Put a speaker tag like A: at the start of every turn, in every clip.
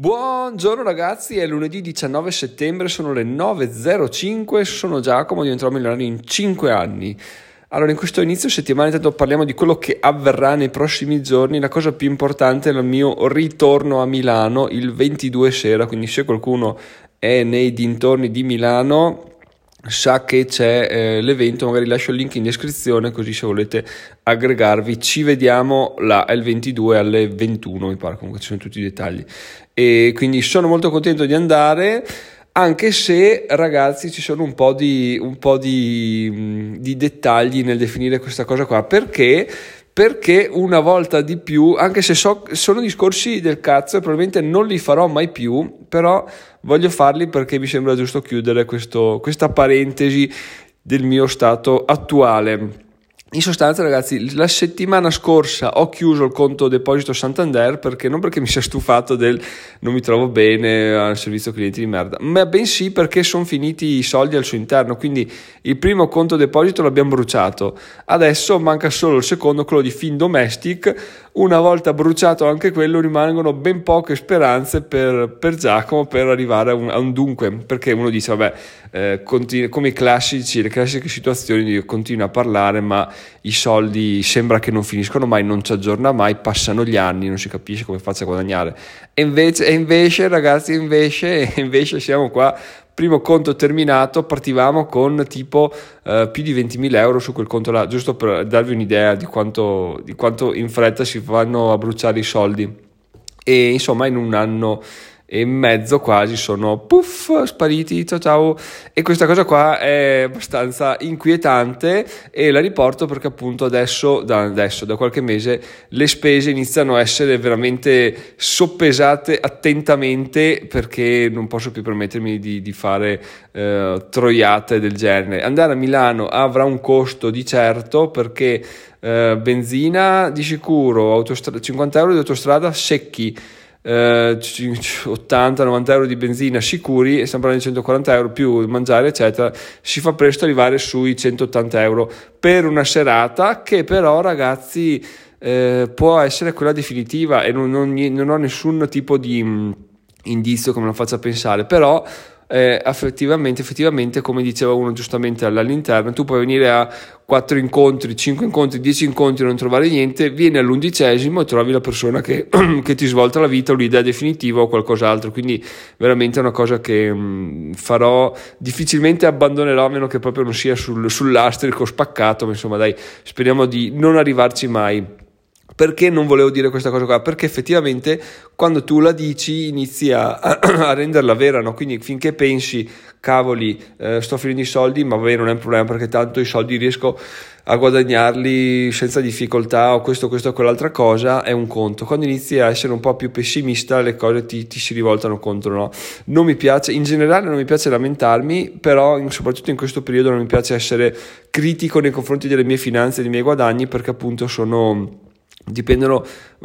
A: Buongiorno ragazzi, è lunedì 19 settembre, sono le 9.05, sono Giacomo, diventerò milionario in 5 anni. Allora, in questo inizio settimana intanto parliamo di quello che avverrà nei prossimi giorni. La cosa più importante è il mio ritorno a Milano il 22 sera, quindi se qualcuno è nei dintorni di Milano sa che c'è eh, l'evento, magari lascio il link in descrizione così se volete aggregarvi. Ci vediamo là il 22 alle 21 mi pare comunque ci sono tutti i dettagli. E quindi sono molto contento di andare anche se ragazzi ci sono un po' di, un po di, di dettagli nel definire questa cosa qua. Perché perché una volta di più, anche se so, sono discorsi del cazzo e probabilmente non li farò mai più, però voglio farli perché mi sembra giusto chiudere questo, questa parentesi del mio stato attuale. In sostanza, ragazzi, la settimana scorsa ho chiuso il conto deposito Santander perché non perché mi sia stufato del non mi trovo bene al servizio clienti di merda, ma bensì perché sono finiti i soldi al suo interno. Quindi il primo conto deposito l'abbiamo bruciato. Adesso manca solo il secondo, quello di Fin Domestic. Una volta bruciato anche quello, rimangono ben poche speranze per, per Giacomo per arrivare a un, a un, dunque. Perché uno dice, vabbè, eh, continu- come classici, le classiche situazioni, continua a parlare, ma i soldi sembra che non finiscono mai, non ci aggiorna mai, passano gli anni, non si capisce come faccia a guadagnare. E invece, e invece ragazzi, invece, invece siamo qua primo conto terminato partivamo con tipo uh, più di 20.000 euro su quel conto là giusto per darvi un'idea di quanto, di quanto in fretta si vanno a bruciare i soldi e insomma in un anno e mezzo quasi sono puff spariti ciao ciao. E questa cosa qua è abbastanza inquietante e la riporto perché appunto adesso da, adesso, da qualche mese le spese iniziano a essere veramente soppesate attentamente perché non posso più permettermi di, di fare eh, troiate del genere. Andare a Milano avrà un costo di certo perché eh, benzina di sicuro autostra- 50 euro di autostrada secchi eh, 80-90 euro di benzina sicuri e stiamo parlando di 140 euro più mangiare eccetera si fa presto arrivare sui 180 euro per una serata che però ragazzi eh, può essere quella definitiva e non, non, non ho nessun tipo di mm, indizio che me lo faccia pensare però eh, effettivamente, effettivamente, come diceva uno giustamente all'interno, tu puoi venire a 4 incontri, 5 incontri, 10 incontri e non trovare niente, vieni all'undicesimo e trovi la persona che, che ti svolta la vita o l'idea definitiva o qualcos'altro. Quindi veramente è una cosa che mh, mm, farò, difficilmente abbandonerò a meno che proprio non sia sul, sull'astrico spaccato, ma insomma dai, speriamo di non arrivarci mai. Perché non volevo dire questa cosa qua? Perché effettivamente quando tu la dici inizi a, a renderla vera, no? Quindi finché pensi, cavoli, eh, sto finendo i soldi, ma vabbè non è un problema perché tanto i soldi riesco a guadagnarli senza difficoltà o questo, questo quell'altra cosa, è un conto. Quando inizi a essere un po' più pessimista le cose ti, ti si rivoltano contro, no? Non mi piace, in generale non mi piace lamentarmi, però soprattutto in questo periodo non mi piace essere critico nei confronti delle mie finanze dei miei guadagni perché appunto sono dipendono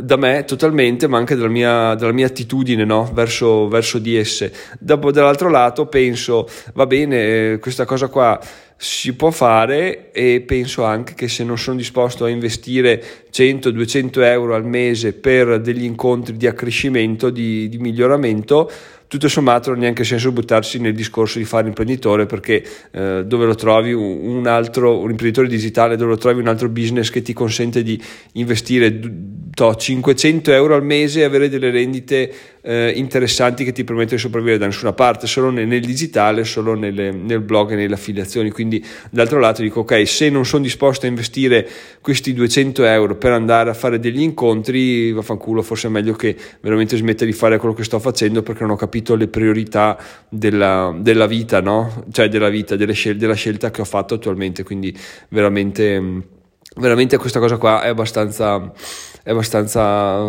A: da me totalmente, ma anche dalla mia, dalla mia attitudine no? verso, verso, di esse. Dopo, dall'altro lato, penso, va bene, eh, questa cosa qua si può fare e penso anche che se non sono disposto a investire 100-200 euro al mese per degli incontri di accrescimento, di, di miglioramento, tutto sommato non ha neanche senso buttarsi nel discorso di fare imprenditore perché eh, dove lo trovi un altro un imprenditore digitale dove lo trovi un altro business che ti consente di investire to, 500 euro al mese e avere delle rendite eh, interessanti che ti permettono di sopravvivere da nessuna parte solo nel, nel digitale solo nelle, nel blog e nelle affiliazioni. Quindi d'altro lato dico ok se non sono disposto a investire questi 200 euro per andare a fare degli incontri vaffanculo forse è meglio che veramente smetta di fare quello che sto facendo perché non ho capito capito le priorità della, della vita, no? Cioè della vita, scel- della scelta che ho fatto attualmente, quindi veramente, veramente questa cosa qua è abbastanza, è abbastanza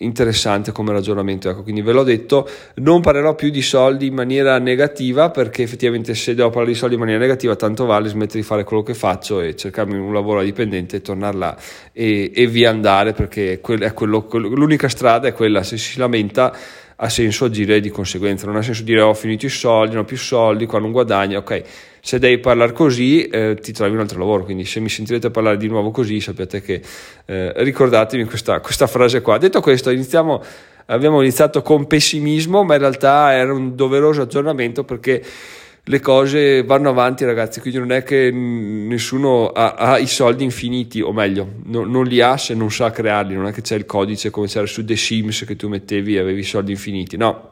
A: interessante come ragionamento, ecco, quindi ve l'ho detto, non parlerò più di soldi in maniera negativa perché effettivamente se devo parlare di soldi in maniera negativa tanto vale smettere di fare quello che faccio e cercarmi un lavoro dipendente e tornare là e, e via andare perché è quello, quello, l'unica strada è quella, se si lamenta ha senso agire di conseguenza, non ha senso dire ho finito i soldi, non ho più soldi, qua non guadagno, ok, se devi parlare così eh, ti trovi un altro lavoro, quindi se mi sentirete parlare di nuovo così sapete che eh, ricordatevi questa, questa frase qua. Detto questo iniziamo abbiamo iniziato con pessimismo, ma in realtà era un doveroso aggiornamento perché le cose vanno avanti ragazzi, quindi non è che nessuno ha, ha i soldi infiniti, o meglio, no, non li ha se non sa crearli, non è che c'è il codice come c'era su The Sims che tu mettevi e avevi i soldi infiniti, no,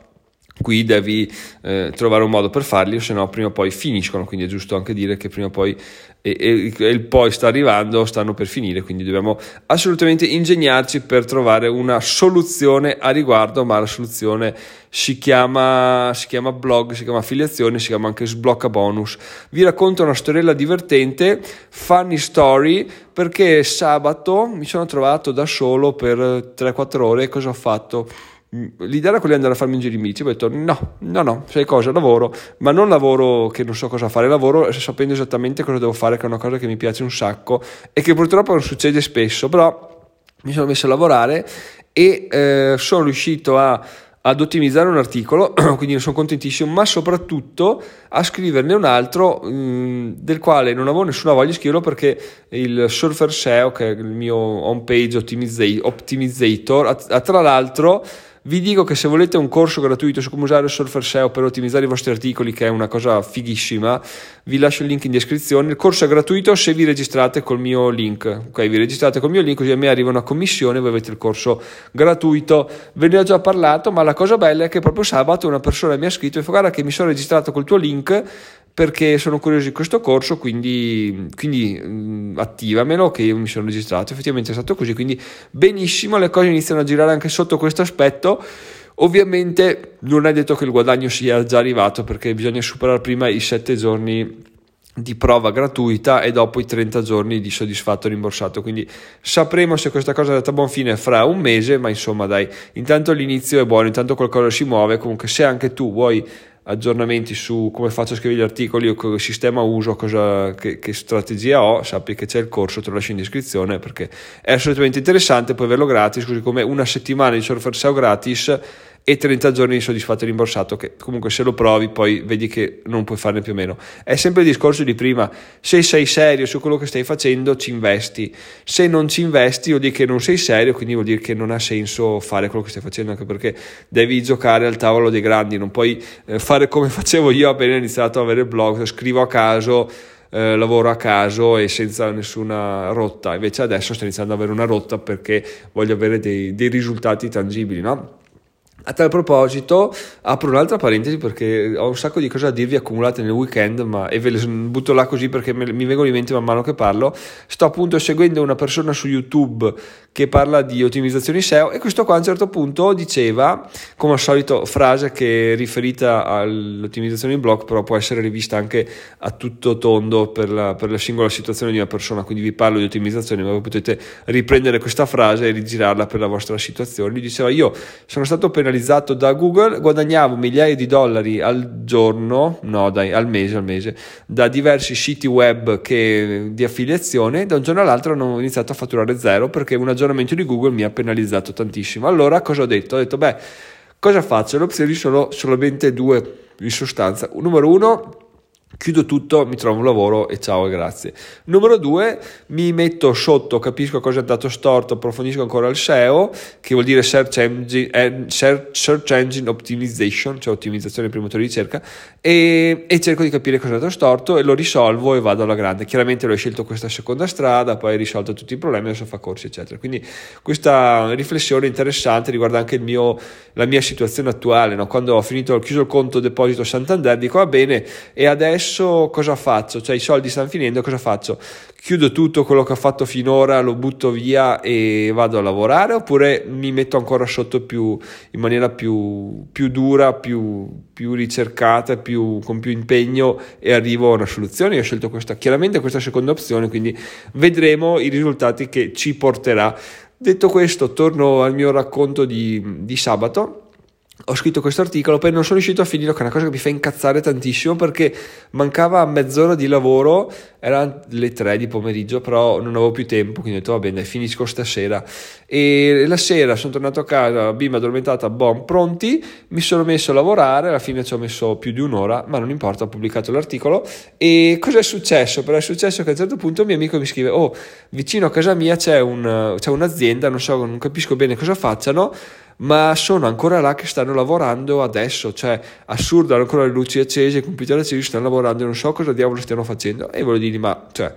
A: qui devi eh, trovare un modo per farli o se no prima o poi finiscono. Quindi è giusto anche dire che prima o poi e, e, e, il poi sta arrivando stanno per finire. Quindi dobbiamo assolutamente ingegnarci per trovare una soluzione a riguardo ma la soluzione si chiama, si chiama blog si chiama affiliazione si chiama anche sblocca bonus. Vi racconto una storiella divertente funny story perché sabato mi sono trovato da solo per 3-4 ore. E cosa ho fatto L'idea era quella di andare a farmi un giro in bici, ho detto no, no, no, sai cosa, lavoro, ma non lavoro che non so cosa fare, lavoro sapendo esattamente cosa devo fare, che è una cosa che mi piace un sacco e che purtroppo non succede spesso, però mi sono messo a lavorare e eh, sono riuscito a, ad ottimizzare un articolo, quindi ne sono contentissimo, ma soprattutto a scriverne un altro mh, mm, del quale non avevo nessuna voglia di scriverlo perché il Surfer SEO, che è il mio home page optimizator, tra l'altro vi dico che se volete un corso gratuito su come usare il Surfer SEO per ottimizzare i vostri articoli, che è una cosa fighissima, vi lascio il link in descrizione. Il corso è gratuito se vi registrate col mio link. Ok, vi registrate col mio link così a me arriva una commissione, voi avete il corso gratuito. Ve ne ho già parlato, ma la cosa bella è che proprio sabato una persona mi ha scritto e fa guarda che mi sono registrato col tuo link perché sono curioso di questo corso, quindi, quindi mh, mm, attivamelo che io mi sono registrato, effettivamente è stato così, quindi benissimo, le cose iniziano a girare anche sotto questo aspetto. Ovviamente non è detto che il guadagno sia già arrivato perché bisogna superare prima i 7 giorni di prova gratuita e dopo i 30 giorni di soddisfatto rimborsato. Quindi sapremo se questa cosa è andata a buon fine fra un mese, ma insomma dai, intanto l'inizio è buono, intanto qualcosa si muove, comunque se anche tu vuoi aggiornamenti su come faccio a scrivere gli articoli o che sistema uso, cosa, che, che, strategia ho, sappi che c'è il corso, te lo lascio in descrizione perché è assolutamente interessante, puoi averlo gratis, così come una settimana di Surfer SEO gratis e 30 giorni di soddisfatto rimborsato che comunque se lo provi poi vedi che non puoi farne più o meno. È sempre il discorso di prima se sei serio su quello che stai facendo ci investi. Se non ci investi vuol dire che non sei serio quindi vuol dire che non ha senso fare quello che stai facendo anche perché devi giocare al tavolo dei grandi non puoi eh, fare come facevo io appena iniziato a avere il blog scrivo a caso eh, lavoro a caso e senza nessuna rotta. Invece adesso sto iniziando ad avere una rotta perché voglio avere dei, dei risultati tangibili no? A tal proposito, apro un'altra parentesi perché ho un sacco di cose da dirvi accumulate nel weekend, ma e ve le butto là così perché mi vengono in mente man mano che parlo. Sto appunto seguendo una persona su YouTube che parla di ottimizzazioni SEO e questo qua a un certo punto diceva, come al solito, frase che è riferita all'ottimizzazione in blog, però può essere rivista anche a tutto tondo per la, per la singola situazione di una persona, quindi vi parlo di ottimizzazione, ma potete riprendere questa frase e rigirarla per la vostra situazione. Lui diceva, io sono stato penalizzato realizzato da Google, guadagnavo migliaia di dollari al giorno, no dai, al mese, al mese, da diversi siti web che, di affiliazione, da un giorno all'altro ho iniziato a fatturare zero perché un aggiornamento di Google mi ha penalizzato tantissimo. Allora cosa ho detto? Ho detto, beh, cosa faccio? Le opzioni sono solamente due in sostanza. Numero uno, chiudo tutto, mi trovo un lavoro e ciao e grazie. Numero due, mi metto sotto, capisco cosa è andato storto, approfondisco ancora il SEO, che vuol dire Search Engine, eh, search engine Optimization, cioè ottimizzazione per i motori di ricerca, e, e, cerco di capire cosa è andato storto e lo risolvo e vado alla grande. Chiaramente l'ho scelto questa seconda strada, poi ho risolto tutti i problemi, adesso fa corsi, eccetera. Quindi questa riflessione interessante riguarda anche mio, la mia situazione attuale, no? quando ho finito, ho chiuso il conto deposito Santander, dico va bene, e adesso adesso cosa faccio? Cioè i soldi stanno finendo, cosa faccio? Chiudo tutto quello che ho fatto finora, lo butto via e vado a lavorare oppure mi metto ancora sotto più, in maniera più, più dura, più, più ricercata, più, con più impegno e arrivo a una soluzione? Io ho scelto questa, chiaramente questa seconda opzione, quindi vedremo i risultati che ci porterà. Detto questo, torno al mio racconto di, di sabato ho scritto questo articolo, poi non sono riuscito a finire, che è una cosa che mi fa incazzare tantissimo perché mancava mezz'ora di lavoro, erano le tre di pomeriggio, però non avevo più tempo, quindi ho detto va bene, finisco stasera. E la sera sono tornato a casa, bimba addormentata, bom, pronti, mi sono messo a lavorare, alla fine ci ho messo più di un'ora, ma non importa, ho pubblicato l'articolo. E cosa è successo? Però è successo che a un certo punto un mio amico mi scrive, oh, vicino a casa mia c'è, un, c'è un'azienda, non so, non capisco bene cosa facciano, ma sono ancora là che stanno lavorando adesso, cioè assurdo, hanno ancora le luci accese, i computer accesi, stanno lavorando, non so cosa diavolo stiano facendo e voglio dirgli ma cioè,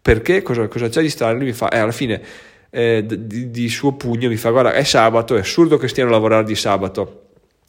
A: perché, cosa, cosa c'è di strano? Lui mi fa, e eh, alla fine eh, di, di suo pugno mi fa guarda è sabato, è assurdo che stiano a lavorare di sabato.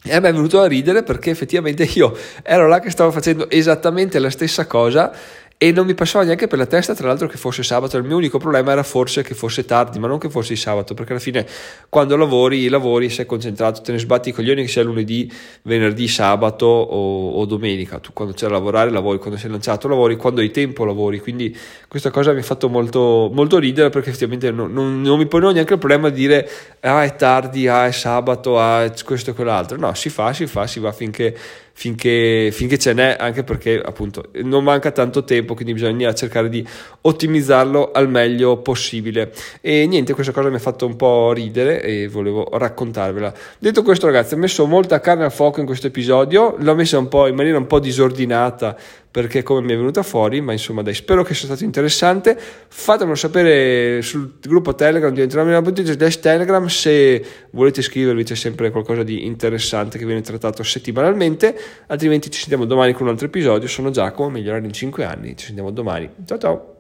A: E a me è venuto a ridere perché effettivamente io ero là che stavo facendo esattamente la stessa cosa e non mi passava neanche per la testa tra l'altro che fosse sabato. Il mio unico problema era forse che fosse tardi ma non che fosse il sabato perché alla fine quando lavori lavori sei concentrato te ne sbatti i coglioni che sia lunedì venerdì sabato o, o domenica. Tu quando c'è da lavorare lavori. Quando sei lanciato lavori. Quando hai tempo lavori. Quindi questa cosa mi ha fatto molto, molto ridere perché effettivamente non, non, non mi ponevo neanche il problema di dire ah è tardi ah è sabato ah è questo e quell'altro no si fa si fa si va finché finché, finché ce n'è, anche perché appunto non manca tanto tempo, quindi bisogna cercare di ottimizzarlo al meglio possibile. E niente, questa cosa mi ha fatto un po' ridere e volevo raccontarvela. Detto questo, ragazzi, ho messo molta carne al fuoco in questo episodio, l'ho messa un po' in maniera un po' disordinata perché come mi è venuta fuori, ma insomma dai, spero che sia stato interessante. Fatemelo sapere sul gruppo Telegram di slash Telegram se volete iscrivervi, c'è sempre qualcosa di interessante che viene trattato settimanalmente, altrimenti ci sentiamo domani con un altro episodio. Sono Giacomo, migliorare in 5 anni, ci sentiamo domani. Ciao ciao!